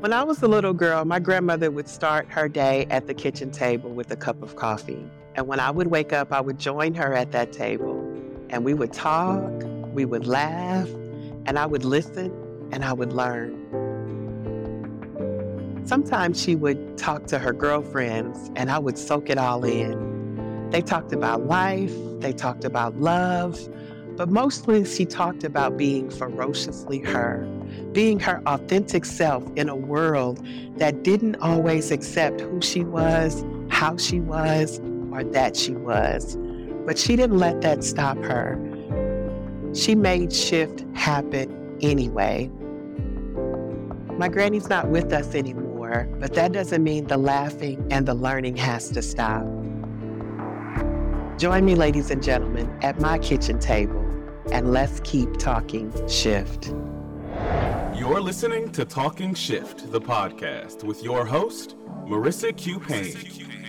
When I was a little girl, my grandmother would start her day at the kitchen table with a cup of coffee. And when I would wake up, I would join her at that table and we would talk, we would laugh, and I would listen and I would learn. Sometimes she would talk to her girlfriends and I would soak it all in. They talked about life, they talked about love, but mostly she talked about being ferociously her being her authentic self in a world that didn't always accept who she was, how she was, or that she was. But she didn't let that stop her. She made shift happen anyway. My granny's not with us anymore, but that doesn't mean the laughing and the learning has to stop. Join me, ladies and gentlemen, at my kitchen table, and let's keep talking shift. You're listening to Talking Shift, the podcast, with your host, Marissa Q. Payne.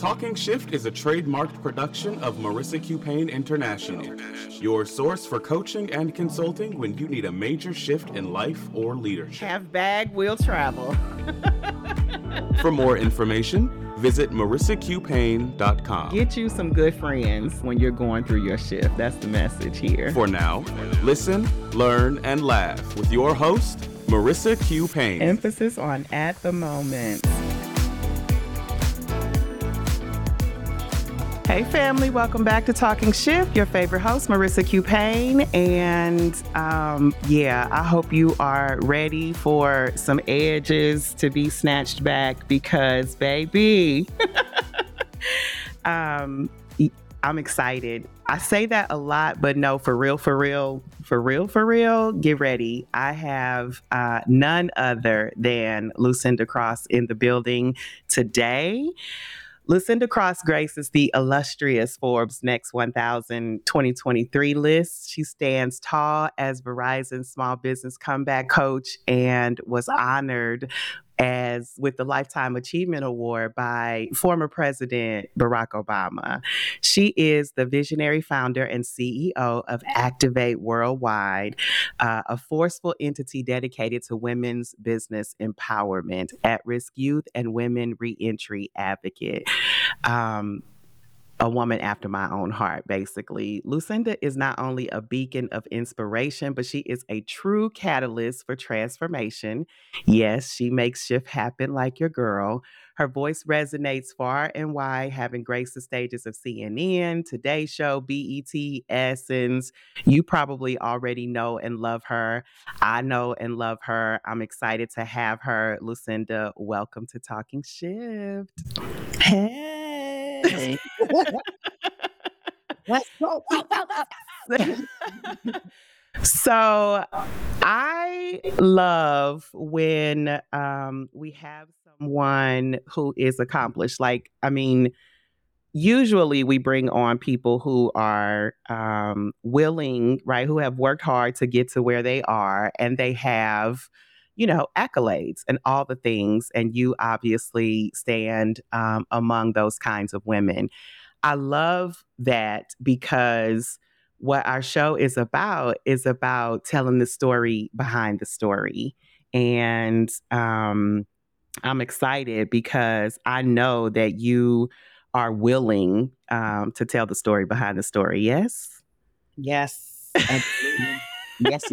Talking Shift is a trademarked production of Marissa Q. Payne International, your source for coaching and consulting when you need a major shift in life or leadership. Have bag, will travel. for more information, visit marissaqpayne.com. Get you some good friends when you're going through your shift. That's the message here. For now, listen, learn, and laugh with your host, Marissa Q. Payne. Emphasis on at the moment. Hey, family, welcome back to Talking Shift. Your favorite host, Marissa Q. Payne. And um, yeah, I hope you are ready for some edges to be snatched back because, baby, um, I'm excited. I say that a lot, but no, for real, for real, for real, for real, get ready. I have uh, none other than Lucinda Cross in the building today. Lucinda Cross graces the illustrious Forbes Next 1000 2023 list. She stands tall as Verizon small business comeback coach and was honored as with the Lifetime Achievement Award by former President Barack Obama. She is the visionary founder and CEO of Activate Worldwide, uh, a forceful entity dedicated to women's business empowerment, at risk youth, and women reentry advocate. Um, a woman after my own heart, basically. Lucinda is not only a beacon of inspiration, but she is a true catalyst for transformation. Yes, she makes shift happen like your girl. Her voice resonates far and wide, having graced the stages of CNN, Today Show, BET, Essence. You probably already know and love her. I know and love her. I'm excited to have her. Lucinda, welcome to Talking Shift. Hey. Let's go. so I love when um, we have someone who is accomplished. Like, I mean, usually we bring on people who are um, willing, right, who have worked hard to get to where they are, and they have you know, accolades and all the things. And you obviously stand um, among those kinds of women. I love that because what our show is about is about telling the story behind the story. And um, I'm excited because I know that you are willing um, to tell the story behind the story. Yes? Yes. Yes.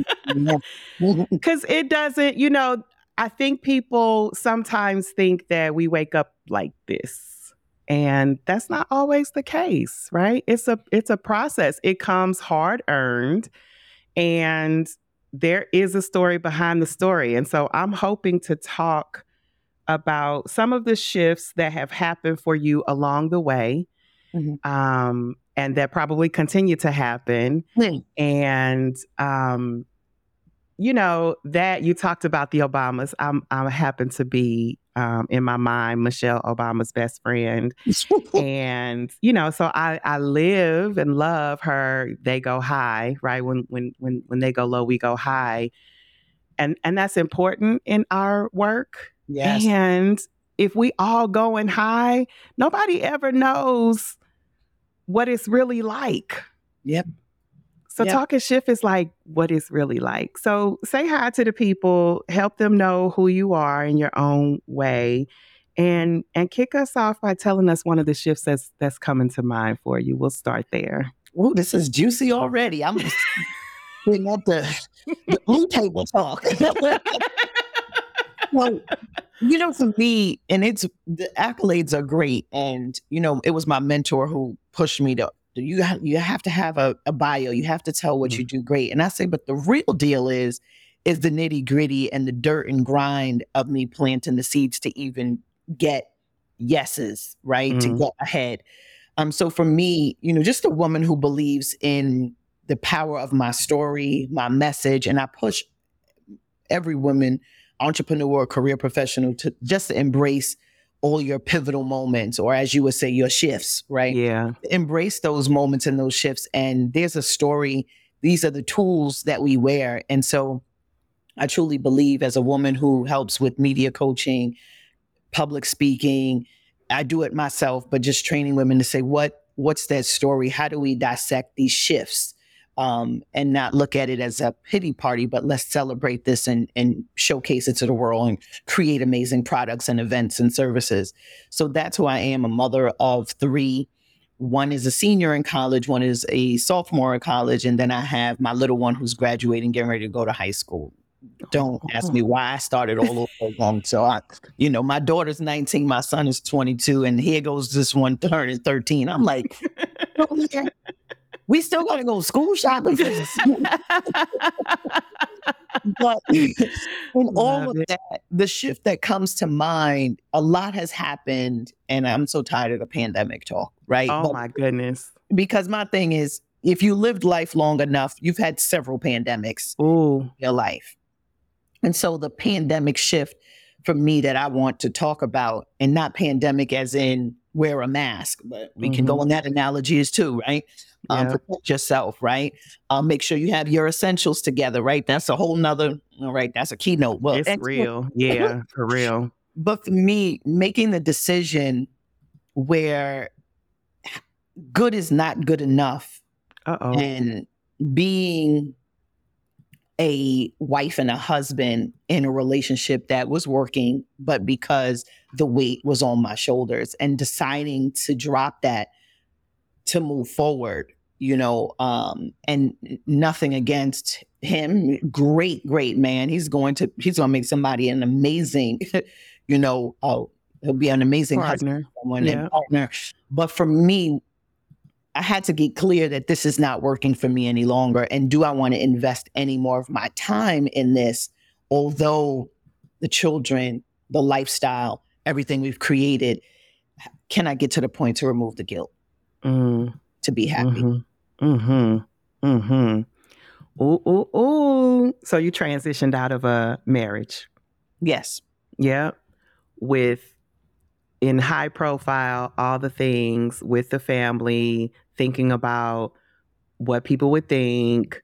Because it doesn't, you know, I think people sometimes think that we wake up like this. And that's not always the case, right? It's a it's a process. It comes hard earned and there is a story behind the story. And so I'm hoping to talk about some of the shifts that have happened for you along the way. Mm-hmm. Um, and that probably continue to happen. Mm. And um, you know that you talked about the Obamas. I'm I happen to be um, in my mind Michelle Obama's best friend, and you know, so I I live and love her. They go high, right? When when when when they go low, we go high, and and that's important in our work. Yes. And if we all going high, nobody ever knows what it's really like. Yep. So Yep. talking shift is like what it's really like. So say hi to the people, help them know who you are in your own way. And and kick us off by telling us one of the shifts that's that's coming to mind for you. We'll start there. Oh, this is juicy already. I'm sitting at the, the blue table talk. well, you know, for me, and it's the accolades are great, and you know, it was my mentor who pushed me to. You have, you have to have a, a bio. You have to tell what you do great. And I say, but the real deal is, is the nitty gritty and the dirt and grind of me planting the seeds to even get yeses, right? To Mhm. get ahead. Um, so for me, you know, just a woman who believes in the power of my story, my message, and I push every woman, entrepreneur, career professional, to just to embrace all your pivotal moments, or as you would say, your shifts, right? Yeah. Embrace those moments and those shifts. And there's a story. These are the tools that we wear. And so I truly believe as a woman who helps with media coaching, public speaking, I do it myself, but just training women to say, what what's that story? How do we dissect these shifts? Um, and not look at it as a pity party, but let's celebrate this and, and showcase it to the world and create amazing products and events and services. So that's who I am, a mother of three. One is a senior in college, one is a sophomore in college, and then I have my little one who's graduating, getting ready to go to high school. Don't ask me why I started all over again. So I, you know, my daughter's 19, my son is 22, and here goes this one turning 13. I'm like, we still gotta go school shopping for this. but in all of it. that, the shift that comes to mind, a lot has happened, and I'm so tired of the pandemic talk, right? Oh But- my goodness. because my thing is, if you lived life long enough, you've had several pandemics Ooh. in your life. And so the pandemic shift for me that I want to talk about, and not pandemic as in wear a mask, but we can go mm-hmm. on that analogy as too, right? Um, Yeah. protect yourself, right? Um, make sure you have your essentials together, right? That's a whole nother, all right, that's a keynote. Well, It's real. Yeah, for real. but for me, making the decision where good is not good enough Uh oh. and being a wife and a husband in a relationship that was working, but because the weight was on my shoulders and deciding to drop that to move forward, you know, um, and nothing against him. Great, great man. He's going to, he's going to make somebody an amazing, you know, oh, he'll be an amazing Partner. someone Yeah. partner. But for me, I had to get clear that this is not working for me any longer. And do I want to invest any more of my time in this? Although the children, the lifestyle, everything we've created, can I get to the point to remove the guilt Mm. To be happy? Mm-hmm. Mm-hmm. Mm-hmm. Ooh, ooh, ooh. So you transitioned out of a marriage. Yes. Yep. With in high profile, all the things with the family, thinking about what people would think,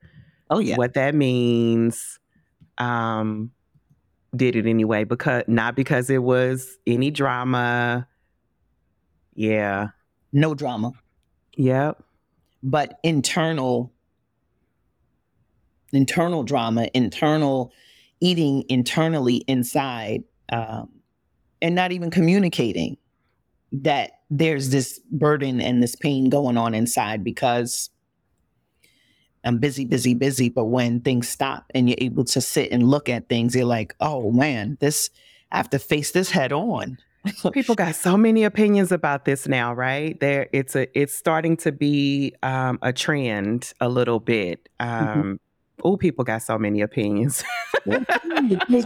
Oh, yeah. what that means. Um, did it anyway because not because it was any drama. Yeah. No drama, Yep. but internal, internal drama, internal eating internally inside, um, and not even communicating that there's this burden and this pain going on inside because I'm busy, busy, busy. But when things stop and you're able to sit and look at things, you're like, oh man, this, I have to face this head on. People got so many opinions about this now, right? There, it's a, it's starting to be um, a trend a little bit. Um, Oh, people got so many opinions. they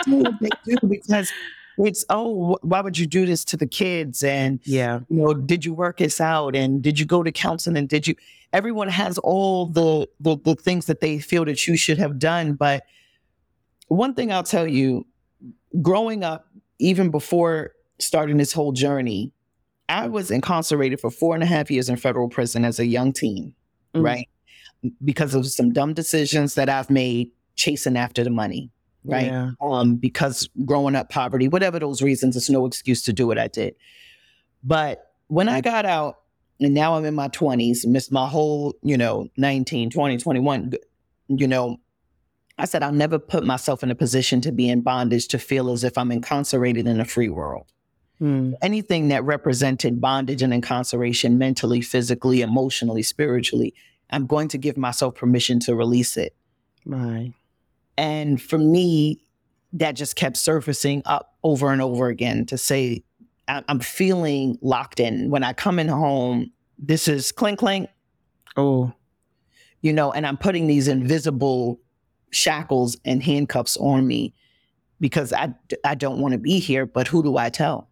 do, they do because it's oh, why would you do this to the kids? And yeah, you know, did you work this out? And did you go to counseling? And did you? Everyone has all the the, the things that they feel that you should have done. But one thing I'll tell you, growing up, even before starting this whole journey, I was incarcerated for four and a half years in federal prison as a young teen, Mm. right? Because of some dumb decisions that I've made chasing after the money, right? Yeah. um, because growing up poverty, whatever those reasons, it's no excuse to do what I did. But when I got out, and now I'm in my 20s, missed my whole, you know, 19, 20, 21, you know, I said, I'll never put myself in a position to be in bondage to feel as if I'm incarcerated in a free world. Mm. Anything that represented bondage and incarceration mentally, physically, emotionally, spiritually, I'm going to give myself permission to release it. Right. And for me, that just kept surfacing up over and over again to say, I'm feeling locked in. When I come in home, this is clink clink, Oh. you know, and I'm putting these invisible shackles and handcuffs on me because I, I don't want to be here, but who do I tell?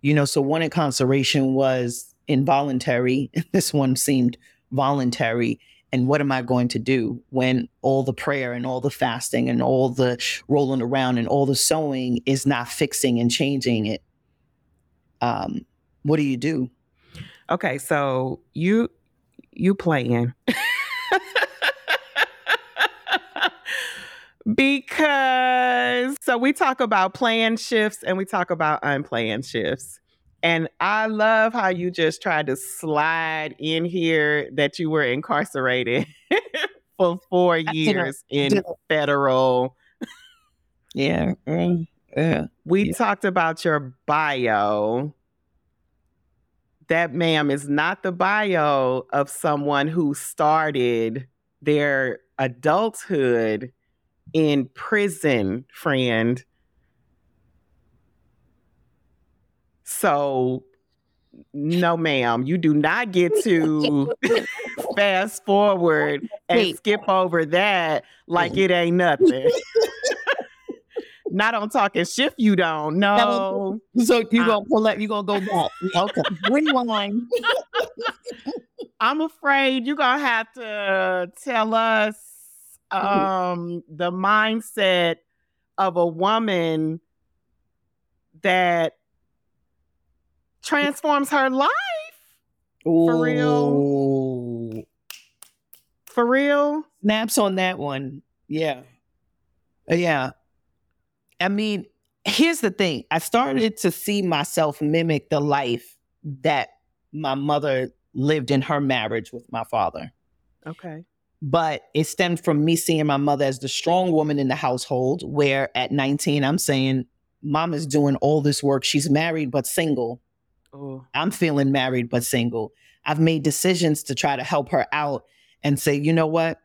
You know, so one incarceration was involuntary. This one seemed voluntary. And what am I going to do when all the prayer and all the fasting and all the rolling around and all the sewing is not fixing and changing it? Um, what do you do? Okay, so you you playing. because so we talk about planned shifts and we talk about unplanned shifts. And I love how you just tried to slide in here that you were incarcerated for four years in federal. Yeah. mm, yeah. We Yeah. talked about your bio. That, ma'am, is not the bio of someone who started their adulthood in prison, friend. So, no, ma'am, you do not get to fast forward and Wait. skip over that like mm-hmm. it ain't nothing. not on talking shift, you don't. No. So you gonna pull up, You gonna go back? Okay. Rewind. I'm afraid you're gonna have to tell us um the mindset of a woman that transforms her life For real? For real. Snaps on that one. Yeah. Uh, Yeah. I mean, here's the thing. I started to see myself mimic the life that my mother lived in her marriage with my father. Okay. But it stemmed from me seeing my mother as the strong woman in the household where at 19 i'm saying mom is doing all this work. She's married but single. Oh. i'm feeling married but single. I've made decisions to try to help her out and say you know what?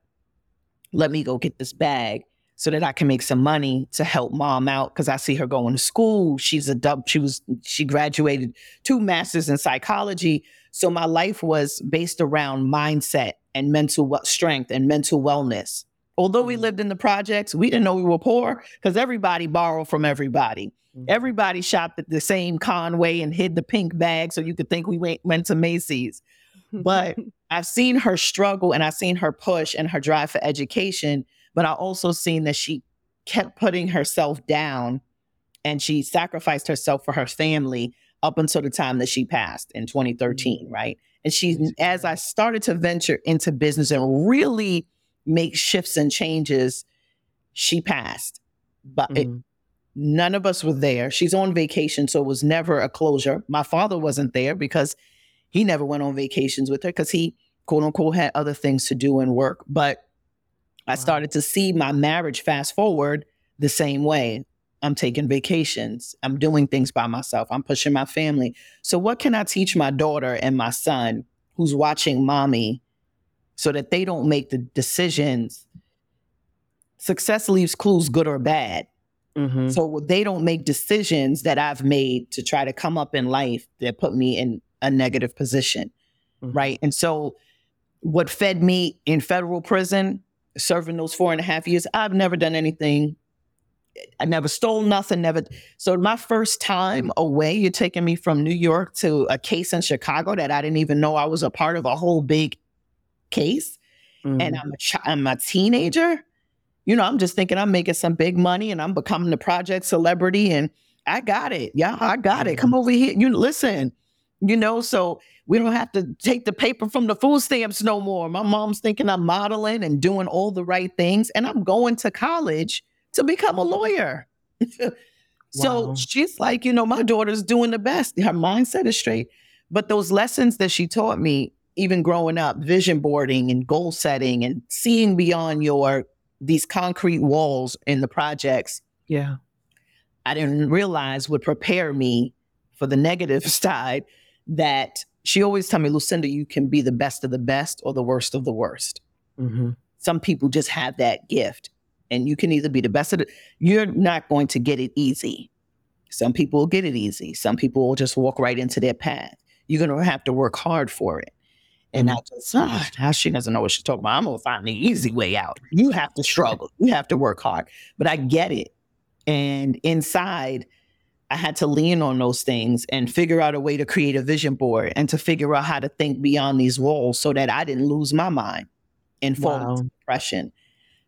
Let me go get this bag so that i can make some money to help mom out because i see her going to school. She's a dub she was she graduated two masters in psychology. So my life was based around mindset and mental we- strength and mental wellness. Although we Mhm. lived in the projects, we didn't know we were poor because everybody borrowed from everybody. Mhm. Everybody shopped at the same Conway and hid the pink bag so you could think we went, went to Macy's. But I've seen her struggle and I've seen her push and her drive for education, but I also seen that she kept putting herself down and she sacrificed herself for her family up until the time that she passed in 2013, right? And she, as I started to venture into business and really make shifts and changes, she passed. But it, Mhm. none of us were there. She's on vacation, so it was never a closure. My father wasn't there because he never went on vacations with her because he, quote unquote, had other things to do and work. But I started to see my marriage fast forward the same way. I'm taking vacations. I'm doing things by myself. I'm pushing my family. So, what can I teach my daughter and my son who's watching mommy so that they don't make the decisions? Success leaves clues, good or bad. Mhm. So they don't make decisions that I've made to try to come up in life that put me in a negative position. Mhm. Right. And so what fed me in federal prison, serving those four and a half years, I've never done anything. I never stole nothing, never. So my first time away, you're taking me from New York to a case in Chicago that I didn't even know I was a part of a whole big case and Mhm. I'm a chi- I'm a teenager, you know, I'm just thinking I'm making some big money and I'm becoming the project celebrity and I got it. Yeah, I got it. Come over here. You listen, you know, so we don't have to take the paper from the food stamps no more. My mom's thinking I'm modeling and doing all the right things and I'm going to college to become a lawyer. so she's like, you know, my daughter's doing the best. Her mindset is straight. But those lessons that she taught me, even growing up, vision boarding and goal setting and seeing beyond your these concrete walls in the projects, Yeah. I didn't realize would prepare me for the negative side that she always tell me, Lucinda, you can be the best of the best or the worst of the worst. Mm-hmm. Some people just have that gift. And you can either be the best of it. you're not going to get it easy. Some people will get it easy. Some people will just walk right into their path. You're gonna have to work hard for it. And I just, ah, now she doesn't know what she's talking about. I'm gonna find the easy way out. You have to struggle. You have to work hard. But I get it. And inside, I had to lean on those things and figure out a way to create a vision board and to figure out how to think beyond these walls so that I didn't lose my mind and fall Wow. into depression.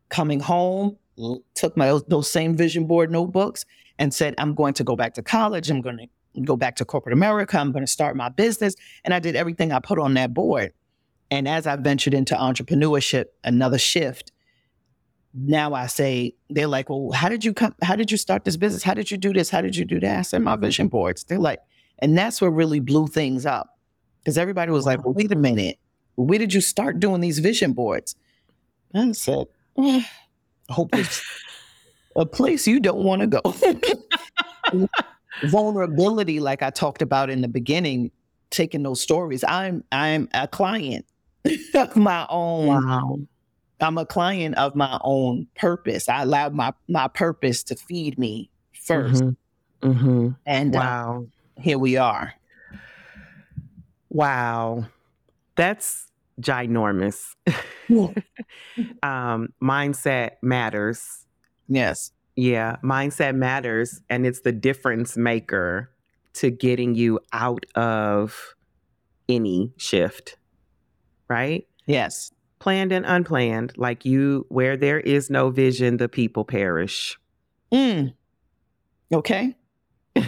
Coming home, mm. took my those same vision board notebooks and said, I'm going to go back to college. I'm going to go back to corporate America. I'm going to start my business. And I did everything I put on that board. And as I ventured into entrepreneurship, another shift, now I say, they're like, well, how did you come? How did you start this business? How did you do this? How did you do that? I said, my vision boards. They're like, and that's what really blew things up. Because everybody was like, well, wait a minute. Where did you start doing these vision boards? I said, "Eh, I hope it's a place you don't want to go. Vulnerability, like I talked about in the beginning, taking those stories. I'm I'm a client of my own Wow. I'm a client of my own purpose. I allowed my my purpose to feed me 1st Mm-hmm. and uh, Wow. here we are. Wow. That's ginormous. um, mindset matters. Yes, Yeah, mindset matters. And it's the difference maker to getting you out of any shift, right? yes, Planned and unplanned. Like you, where there is no vision, the people perish. mm. okay.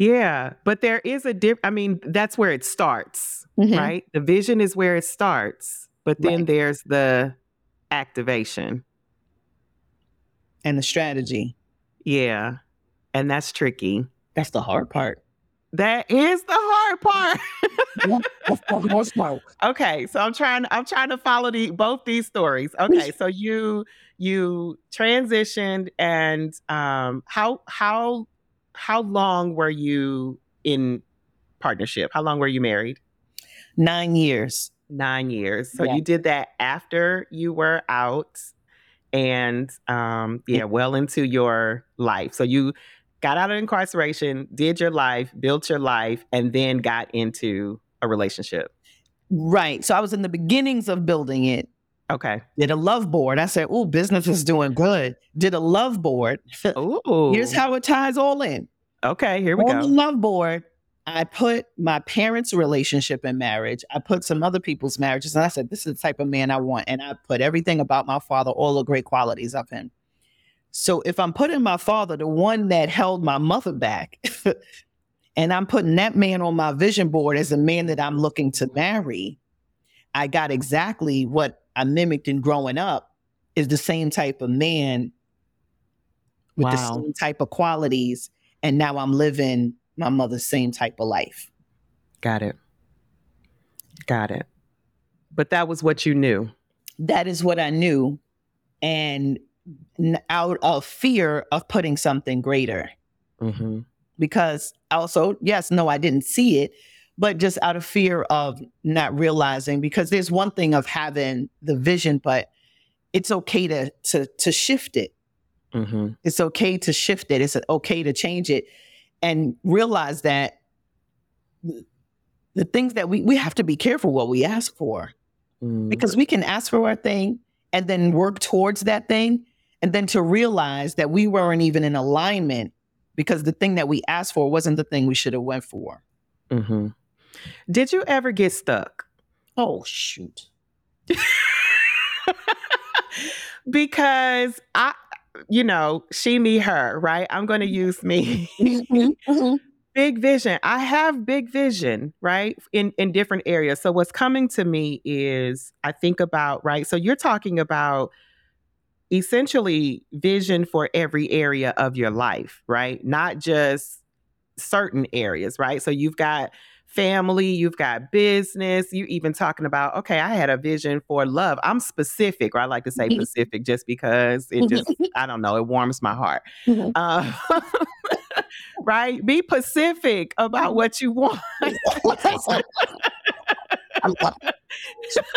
Yeah, but there is a diff. I mean, that's where it starts, Mhm. right? The vision is where it starts, but then Right. there's the activation. And the strategy. Yeah, and that's tricky. That's the hard part. That is the hard part. That's the hard part. okay, so I'm trying. I'm trying to follow the both these stories. Okay, so you you transitioned, and um, how how how long were you in partnership? How long were you married? Nine years. Nine years. So Yeah. you did that after you were out, and um, yeah, well into your life. So you got out of incarceration, did your life, built your life, and then got into a relationship. Right. So I was in the beginnings of building it. Okay. Did a love board. I said, "Oh, business is doing good." Did a love board. Ooh. Here's how it ties all in. Okay, here we go. on the love board, I put my parents' relationship and marriage. I put some other people's marriages, and I said, "This is the type of man I want." And I put everything about my father, all the great qualities of him. So if I'm putting my father, the one that held my mother back, and I'm putting that man on my vision board as a man that I'm looking to marry, I got exactly what I mimicked in growing up. Is the same type of man with Wow. the same type of qualities and now I'm living my mother's same type of life. Got it. Got it. But that was what you knew. That is what I knew, and out of fear of putting something greater, hmm because also, yes, no, I didn't see it, but just out of fear of not realizing. Because there's one thing of having the vision, but it's okay to to to shift it. hmm It's okay to shift it. It's okay to change it, and realize that the things that we we have to be careful what we ask for. mm because we can ask for a thing and then work towards that thing and then to realize that we weren't even in alignment because the thing that we asked for wasn't the thing we should have went for hmm Did you ever get stuck? oh shoot because I, you know, she, me, her, right? I'm going to use me. Mm-hmm. big vision. I have big vision, right? In in different areas. So what's coming to me is I think about, right? So you're talking about essentially vision for every area of your life, right? Not just certain areas, right? So you've got family, you've got business, you even talking about, okay, I had a vision for love. I'm specific, or I like to say mm-hmm. Pacific just because it just, mm-hmm. I don't know, it warms my heart. Mm-hmm. Uh, right? Be Pacific about what you want. I love it.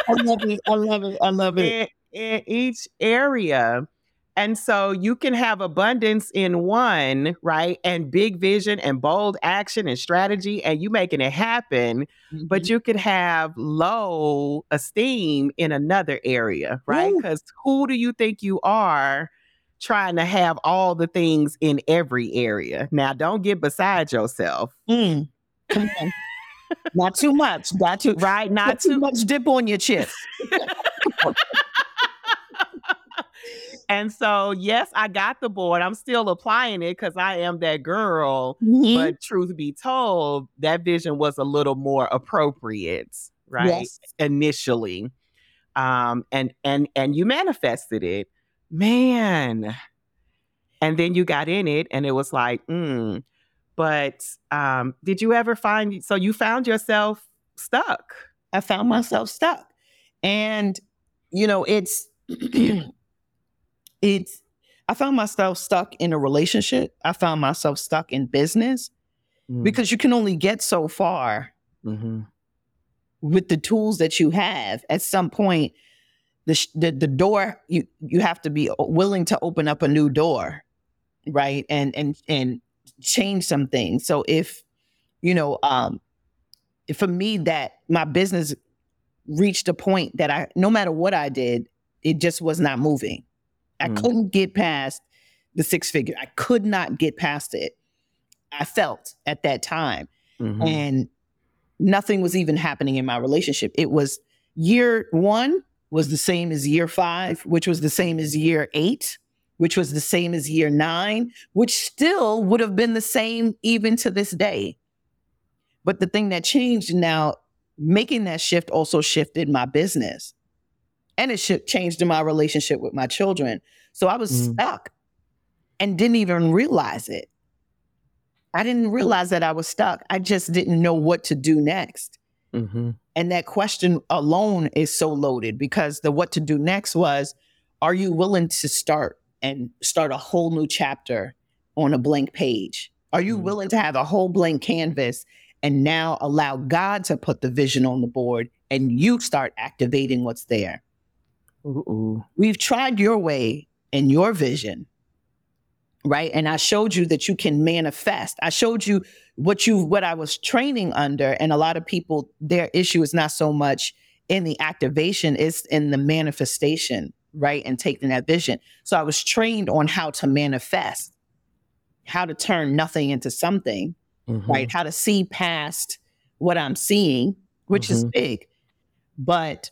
I love it. I love it. I love it. in, in each area. And so you can have abundance in one, right? And big vision and bold action and strategy, and you making it happen. But Mhm. you could have low esteem in another area, right? Because who do you think you are trying to have all the things in every area? Now, don't get beside yourself, Mm. Come on. Not too much. Not too right? not Not too to much dip on your chip. And so, yes, I got the board. I'm still applying it because I am that girl. Mhm. But truth be told, that vision was a little more appropriate, right? Yes. Initially. Um, and and and you manifested it. Man. And then you got in it and it was like, mm. But um, did you ever find so you found yourself stuck? I found myself stuck. And, you know, it's, it's, I found myself stuck in a relationship. I found myself stuck in business Mm. because you can only get so far Mhm. with the tools that you have. At some point, the, sh- the, the door, you, you have to be willing to open up a new door, right? And, and, and change some things. So if, you know, um, for me, that my business reached a point that I, no matter what I did, it just was not moving. I Mm. couldn't get past the six figure. I could not get past it. I felt at that time, Mhm. and nothing was even happening in my relationship. It was year one was the same as year five, which was the same as year eight, which was the same as year nine, which still would have been the same even to this day. But the thing that changed now, making that shift also shifted my business. And it shi changed in my relationship with my children. So I was Mm. stuck and didn't even realize it. I didn't realize that I was stuck. I just didn't know what to do next. Mhm. And that question alone is so loaded because the what to do next was are you willing to start and start a whole new chapter on a blank page? Are you Mm. willing to have a whole blank canvas and now allow God to put the vision on the board and you start activating what's there? Ooh. We've tried your way and your vision, right? And I showed you that you can manifest. I showed you what you what I was training under, and a lot of people their issue is not so much in the activation, it's in the manifestation, right? And taking that vision. So I was trained on how to manifest, how to turn nothing into something, Mhm. right? How to see past what I'm seeing, which is Mhm. big. But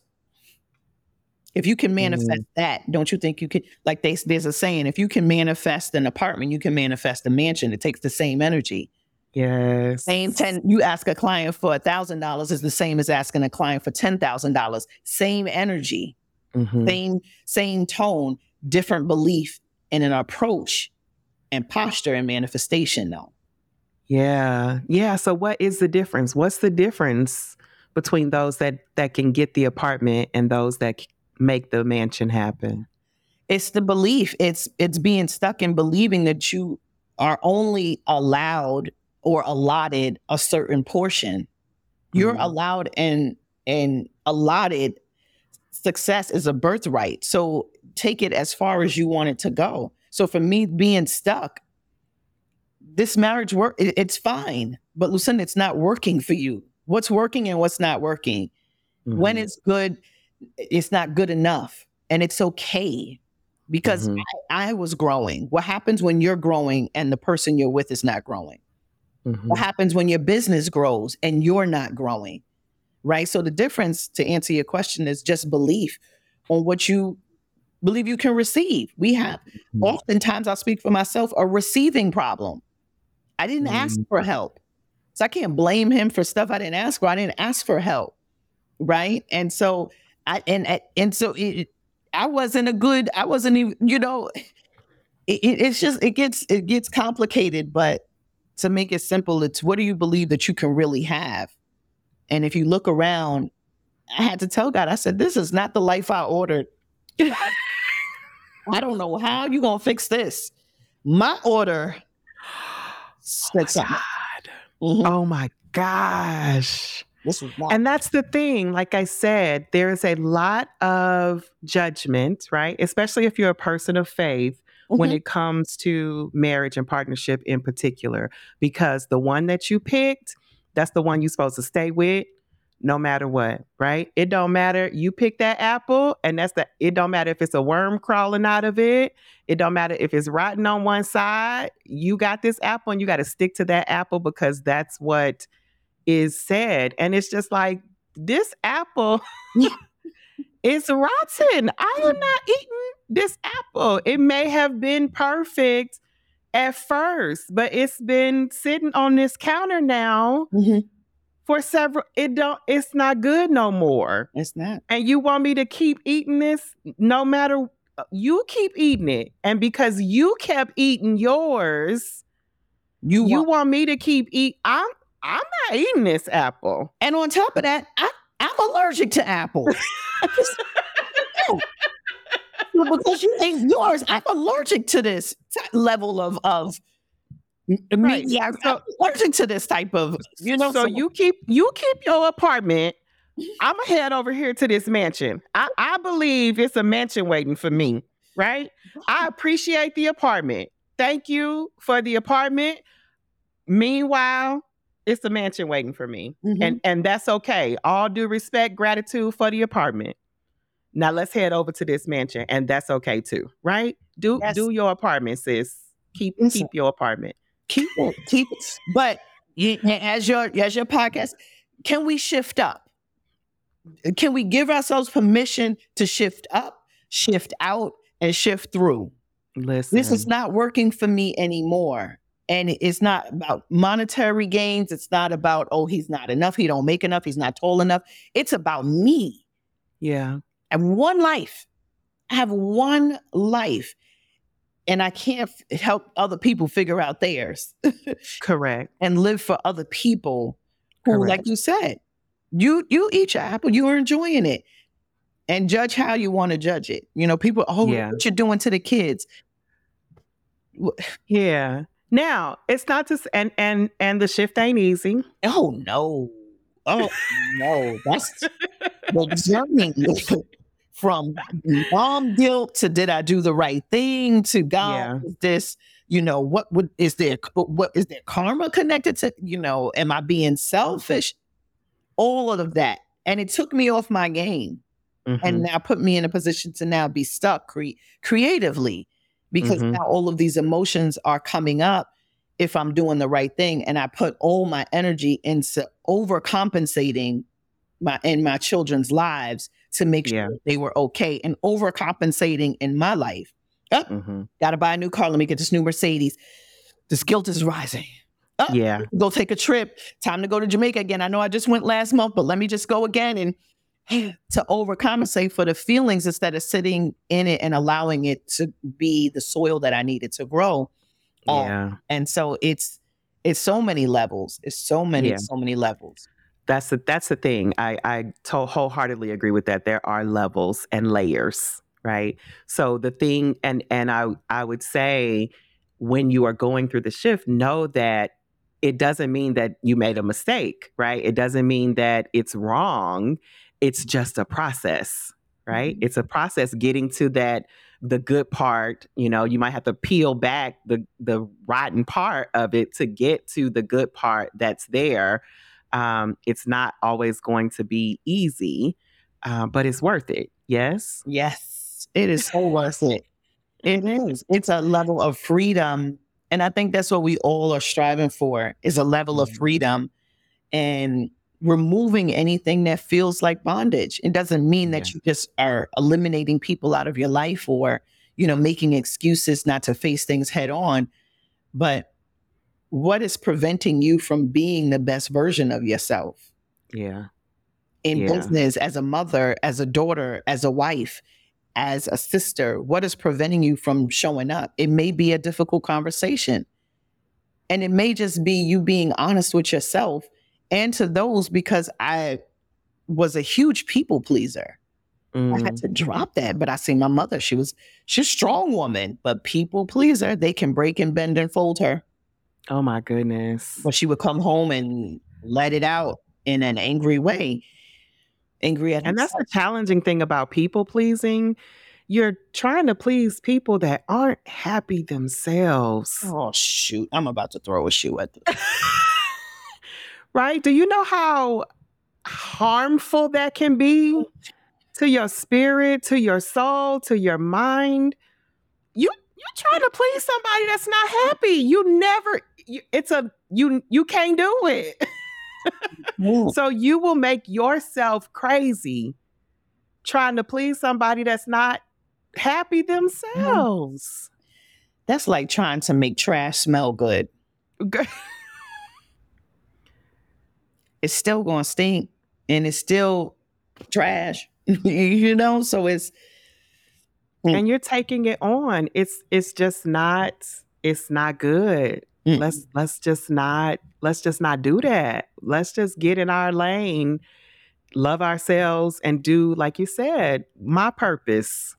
if you can manifest that, don't you think you could? Like they, there's a saying: if you can manifest an apartment, you can manifest a mansion. It takes the same energy. Yes. Same ten. You ask a client for a thousand dollars is the same as asking a client for ten thousand dollars. Same energy, Mhm. same same tone, different belief and an approach and posture and manifestation. Though. Yeah. Yeah. So what is the difference? What's the difference between those that that can get the apartment and those that make the mansion happen? it's the belief. It's it's being stuck in believing that you are only allowed or allotted a certain portion. You're Mhm. allowed and and allotted success is a birthright. So take it as far as you want it to go. So for me being stuck this marriage work it- it's fine. But lucinda it's not working for you. What's working and what's not working? When Mhm. it's good, it's not good enough. And it's okay because Mhm. I, I was growing. What happens when you're growing and the person you're with is not growing? Mhm. What happens when your business grows and you're not growing? Right. So the difference to answer your question is just belief on what you believe you can receive. We have Mhm. oftentimes, I'll speak for myself, a receiving problem. I didn't ask Mm. for help. So I can't blame him for stuff I didn't ask for. I didn't ask for help. Right. And so I and and so it, I wasn't a good, I wasn't even, you know, it, it- it's just it gets it gets complicated, but to make it simple, it's what do you believe that you can really have? And if you look around, I had to tell God, I said, this is not the life I ordered. I don't know how you gonna fix this. My order said something. Mhm. Oh my gosh. This was not. And that's the thing. Like I said, there is a lot of judgment, right? Especially if you're a person of faith when Mhm. it comes to marriage and partnership in particular, because the one that you picked, that's the one you're supposed to stay with no matter what, right? It don't matter. You pick that apple and that's the it don't matter if it's a worm crawling out of it. It don't matter if it's rotten on one side. You got this apple and you got to stick to that apple because that's what is said. And it's just like this apple is rotten. I am not eating this apple. It may have been perfect at first, but it's been sitting on this counter now Mhm. for several it don't it's not good no more. It's not. And you want me to keep eating this no matter uh, you keep eating it. And because you kept eating yours, You, you want, want me to keep eat I'm I'm not eating this apple. and on top of that, I, I'm allergic to apples. I just- No. because you ain't yours. I'm allergic to this level of of Right. media. I'm So- allergic to this type of you know. so you keep you keep your apartment. I'm gonna head over here to this mansion. I, I believe it's a mansion waiting for me, right? I appreciate the apartment. Thank you for the apartment. Meanwhile, it's a mansion waiting for me. Mhm. And and that's okay. All due respect, gratitude for the apartment. Now let's head over to this mansion, and that's okay too, right? Do Yes. do your apartment, sis. Keep Listen. keep your apartment. keep it, keep it. But you, as your as your podcast, can we shift up? Can we give ourselves permission to shift up, shift out, and shift through? Listen. This is not working for me anymore. And it's not about monetary gains. It's not about, oh, he's not enough. He don't make enough. He's not tall enough. It's about me. yeah. I have one life. I have one life. And I can't f- help other people figure out theirs Correct. and live for other people who, Correct. like you said, you you eat your apple, you are enjoying it. And judge how you want to judge it. You know, people, oh, Yeah. what you're doing to the kids. Yeah. Now it's not just and and and the shift ain't easy. Oh no. Oh no. That's the journey from mom guilt to did I do the right thing to God Yeah. is this, you know, what would is there what is there karma connected to, you know, am I being selfish? All of that. And it took me off my game and Mhm. now put me in a position to now be stuck cre- creatively because Mhm. now all of these emotions are coming up if I'm doing the right thing and I put all my energy into overcompensating my in my children's lives to make sure Yeah. they were okay and overcompensating in my life. Oh, Mhm. gotta buy a new car. Let me get this new Mercedes. This guilt is rising. Oh, Yeah. go take a trip. Time to go to Jamaica again. I know I just went last month, but let me just go again and to overcompensate for the feelings instead of sitting in it and allowing it to be the soil that I needed to grow. on. Yeah. And so it's it's so many levels. It's so many, Yeah. so many levels. That's the that's the thing. I I to- wholeheartedly agree with that. There are levels and layers, right? So the thing, and and I I would say when you are going through the shift, know that it doesn't mean that you made a mistake, right? It doesn't mean that it's wrong. It's just a process, right? It's a process getting to that the good part. You know, you might have to peel back the the rotten part of it to get to the good part that's there um, it's not always going to be easy, uh, but it's worth it. Yes. Yes, it is so worth it. It is. It's a level of freedom. And I think that's what we all are striving for is a level of Mhm. freedom and removing anything that feels like bondage. It doesn't mean that Yeah. you just are eliminating people out of your life or, you know, making excuses not to face things head on. But what is preventing you from being the best version of yourself? Yeah. in Yeah. business as a mother, as a daughter, as a wife, as a sister? What is preventing you from showing up? It may be a difficult conversation. And it may just be you being honest with yourself and to those because I was a huge people pleaser. Mm. I had to drop that. But I see my mother, she was she's a strong woman, but people pleaser, they can break and bend and fold her. Oh my goodness. But she would come home and let it out in an angry way. Angry at And that's the challenging thing about people pleasing. You're trying to please people that aren't happy themselves. Oh shoot. I'm about to throw a shoe at the right? Do you know how harmful that can be to your spirit, to your soul, to your mind? You you're trying to please somebody that's not happy. You never you, it's a you you can't do it. So you will make yourself crazy trying to please somebody that's not happy mm-hmm. themselves. That's like trying to make trash smell good. It's still gonna stink and it's still trash. you know, so it's and you're taking it on. It's it's just not it's not good. Mm. Let's let's just not let's just not do that. Let's just get in our lane, love ourselves and do like you said, my purpose.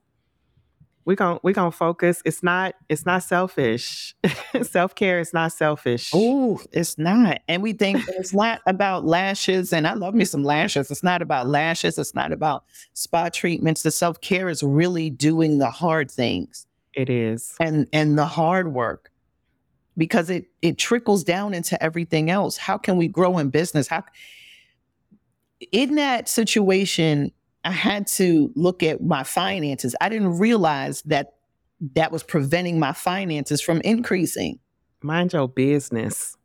We're going we going to focus. It's not it's not selfish. Self-care is not selfish. Oh, it's not. And we think it's not about lashes. And I love me some lashes. It's not about lashes. It's not about spa treatments. The self care is really doing the hard things It is. and and the hard work because it it trickles down into everything else. How can we grow in business? How in that situation, I had to look at my finances. I didn't realize that that was preventing my finances from increasing. Mind your business.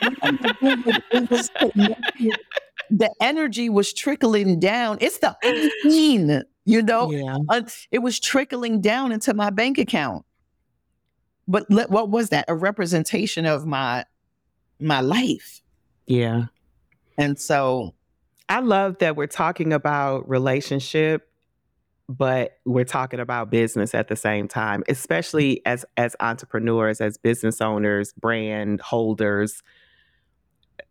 It was connected. the energy was trickling down. It's the unseen, you know. Yeah. Uh, it was trickling down into my bank account. But le- what was that? A representation of my my life. Yeah. And so, I love that we're talking about relationship, but we're talking about business at the same time, especially as as entrepreneurs, as business owners, brand holders.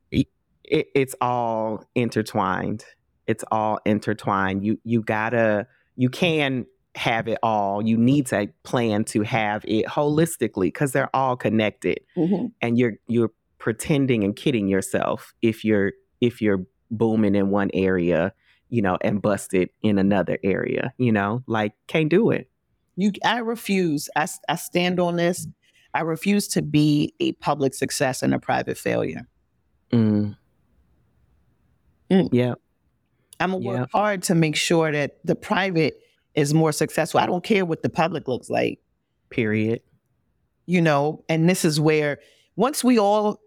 It, it's all intertwined. It's all intertwined. You you gotta you can have it all. You need to plan to have it holistically because they're all connected mm-hmm. and you're you're pretending and kidding yourself if you're if you're booming in one area you know and busted in another area you know like can't do it you I refuse. I, I stand on this. I refuse to be a public success and a private failure. mm. Mm. yeah I'm gonna work hard to make sure that the private is more successful. I don't care what the public looks like. period you know and this is where once we all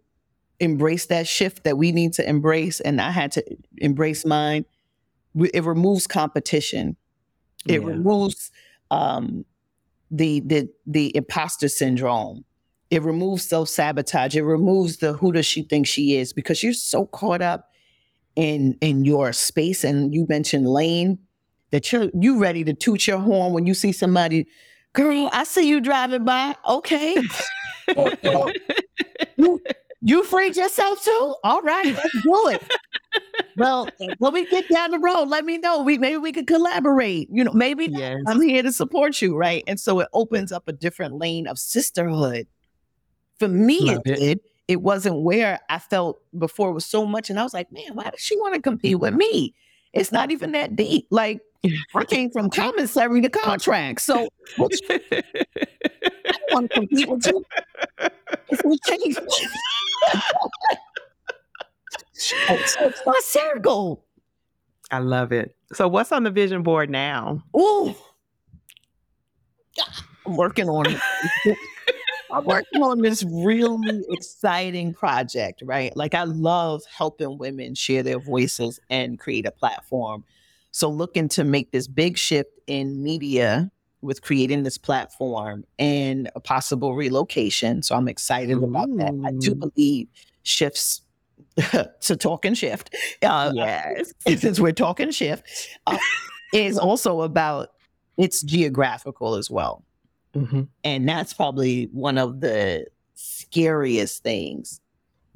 embrace that shift that we need to embrace and i had to embrace mine. It removes competition. It Yeah. removes um the the the imposter syndrome. It removes self-sabotage. It removes the who does she think she is because you're so caught up in in your space and you mentioned lane that you're you ready to toot your horn when you see somebody girl i see you driving by. Okay. You, you freed yourself too? Oh, all right, let's do it. well, when we get down the road, let me know. We maybe we could collaborate. You know, maybe yes I'm here to support you, right? And so it opens up a different lane of sisterhood. For me, Love it it. did. It wasn't where I felt before. It was so much, and I was like, man, why does she want to compete with me? It's not even that deep. Like I came from commissary to contract, so I want to compete with you. If we change, so it's my circle. i love it so what's on the vision board now Ooh, I'm working on it. I'm working on this really exciting project, right? Like I love helping women share their voices and create a platform. So looking to make this big shift in media with creating this platform and a possible relocation. So I'm excited about that. I do believe shifts to talk and shift. Uh, yes since we're talking shift, uh, is also about it's geographical as well. Mhm. And that's probably one of the scariest things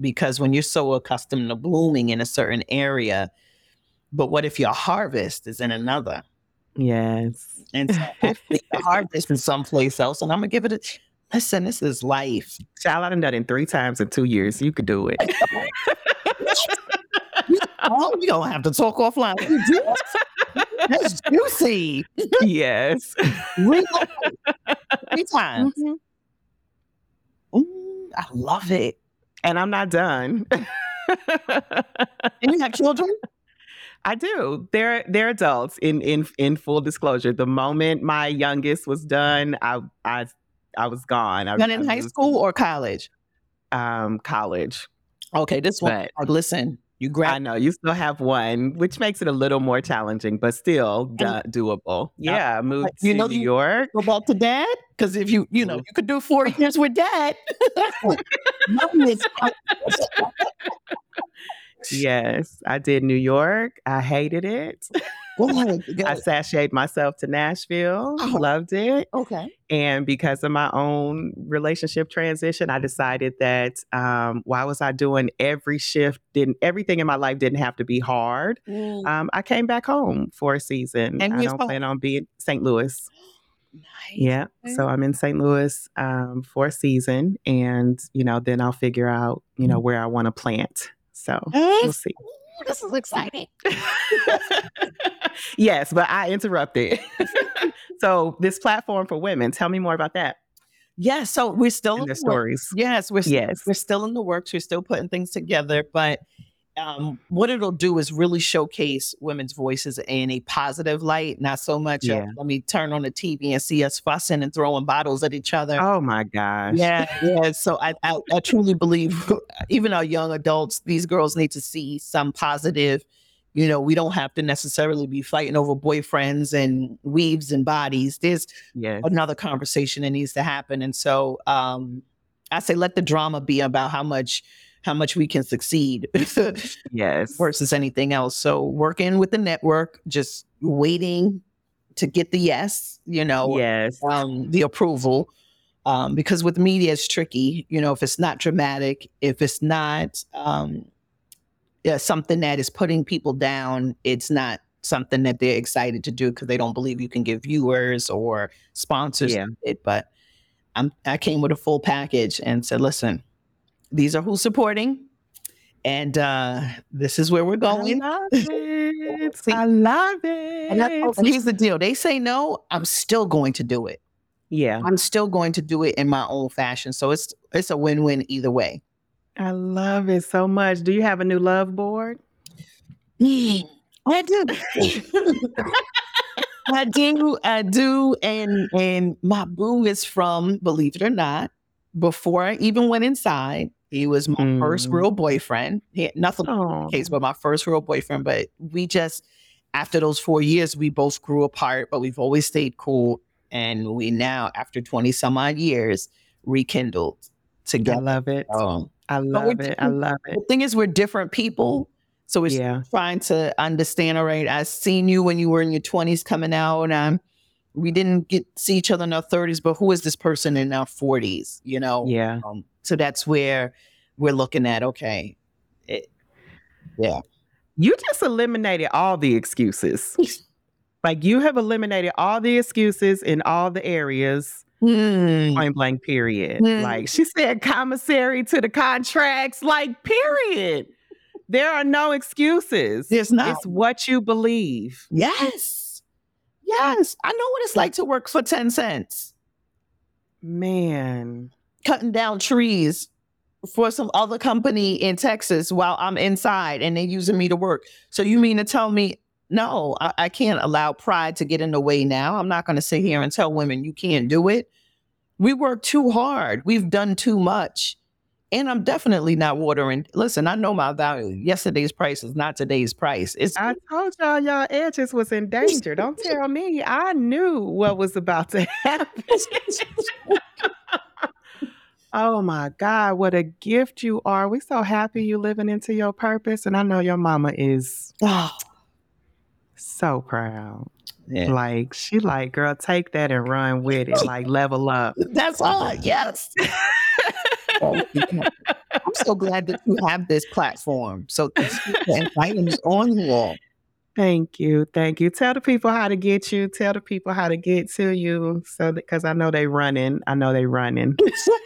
because when you're so accustomed to blooming in a certain area, but what if your harvest is in another? Yes. And so hopefully the harvest is someplace else. And I'm gonna give it a listen, this is life. Child, I done done it three times in two years. You could do it. Oh, we don't have to talk offline. We do. That's juicy. yes. Reload three times. Mhm. Ooh, I love it. And I'm not done. And you have children? I do. They're they're adults in in in full disclosure. The moment my youngest was done, I I I was gone. I, Done in I high was, school or college? Um, college. Okay, this one. But- listen, you grab. I know you still have one, which makes it a little more challenging, but still do- doable. Yeah, moved like, you to know New York. Go back to dad because if you you know you could do four years with dad. Yes, I did New York. I hated it. I sashayed myself to Nashville. Oh. Loved it. Okay. And because of my own relationship transition, I decided that um, why was I doing every shift? Didn't everything in my life didn't have to be hard. Um, I came back home for a season. And I don't plan on being St. Louis. Nice. Yeah. So I'm in St. Louis um, for a season, and you know, then I'll figure out you know where I want to plant. So mm-hmm. we'll see. Ooh, this is exciting. yes, but I interrupted. so this platform for women, tell me more about that Yeah. So we're still and in the work- stories. Yes, we're Yes. we're still in the works. We're still putting things together, but um, what it'll do is really showcase women's voices in a positive light, not so much. of, Yeah. let me turn on the TV and see us fussing and throwing bottles at each other. Oh my gosh. Yeah, yeah. So I, I, I truly believe, even our young adults, these girls need to see some positive. You know, we don't have to necessarily be fighting over boyfriends and weaves and bodies. There's Yes. another conversation that needs to happen. And so um, I say let the drama be about how much how much we can succeed Yes. versus anything else. So working with the network, just waiting to get the yes, you know, Yes. um, the approval. Um, because with media it's tricky, you know, if it's not dramatic, if it's not um, yeah, something that is putting people down, it's not something that they're excited to do because they don't believe you can get viewers or sponsors Yeah. it. But I'm I came with a full package and said, listen, these are who's supporting, and uh, this is where we're going. I love it. I love it. And, and here's the deal: they say no, I'm still going to do it. yeah. I'm still going to do it in my own fashion. So it's it's a win-win either way. I love it so much. Do you have a new love board? I do. I do. I do. And and my boo is from, believe it or not, before I even went inside, he was my first Mm. real boyfriend. He had nothing to do with Oh. case, but my first real boyfriend. But we just after those four years, we both grew apart, but we've always stayed cool. And we now, after 20 some odd years, rekindled together. I love it. Oh. I love it. I love it. The thing is, we're different people. So it's Yeah. trying to understand, all right, I seen you when you were in your 20s coming out, and um, we didn't get see each other in our 30s, but who is this person in our 40s? You know? Yeah. Um, so that's where we're looking at, okay. It, yeah. You just eliminated all the excuses. Like you have eliminated all the excuses in all the areas, Hmm. point blank, period. Mm. Like she said, commissary to the contracts, like, period. There are no excuses. There's not. It's what you believe. Yes. Yes. I know what it's like to work for 10 cents, Man. Cutting down trees for some other company in Texas while I'm inside and they're using me to work. So you mean to tell me, no, I, I can't allow pride to get in the way now. I'm not going to sit here and tell women you can't do it. We work too hard. We've done too much. And I'm definitely not watering. Listen, I know my value. Yesterday's price is not today's price. It's I told y'all y'all edges was in danger. Don't tell me. I knew what was about to happen. oh my God, what a gift you are. We're so happy you living into your purpose. And I know your mama is oh, so proud. Yeah. Like she like, girl, take that and run with it. Like level up. That's all. Yes. Oh, I'm so glad that you have this platform. So the items on here. Thank you. Thank you. Tell the people how to get you. Tell the people how to get to you. So because I know they running. I know they running.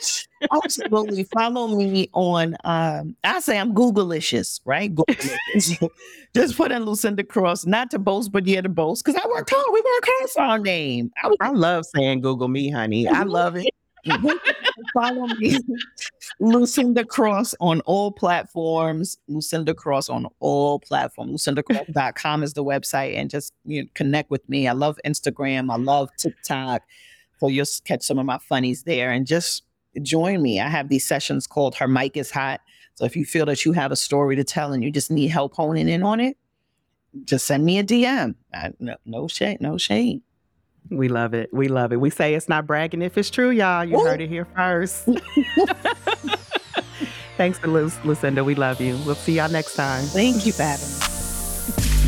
Absolutely. Follow me on um I say I'm Googleicious, right? Just put in Lucinda Cross, not to boast, but yeah to boast. Because I worked hard. We worked hard for our name. I was I love saying Google me, honey. I love it. Follow me, Lucinda Cross on all platforms. Lucinda Cross on all platforms. LucindaCross.com is the website, and just you know, connect with me. I love Instagram. I love TikTok. So you'll catch some of my funnies there, and just join me. I have these sessions called Her Mic is Hot. So if you feel that you have a story to tell and you just need help honing in on it, just send me a DM. I, no, no no shade. We love it. We love it. We say it's not bragging if it's true, y'all. You Ooh. heard it here first. Thanks to Lu- Lucinda. We love you. We'll see y'all next time. Thank you for having me.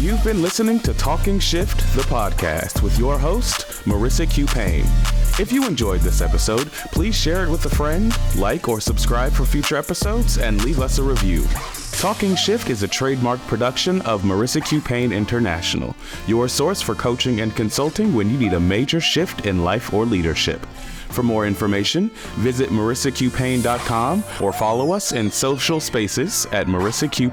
You've been listening to Talking Shift, the podcast, with your host, Marissa Q. Payne. If you enjoyed this episode, please share it with a friend, like or subscribe for future episodes, and leave us a review. Talking Shift is a trademark production of Marissa Q. Payne International, your source for coaching and consulting when you need a major shift in life or leadership. For more information, visit marissaqpayne.com or follow us in social spaces at Marissa Q.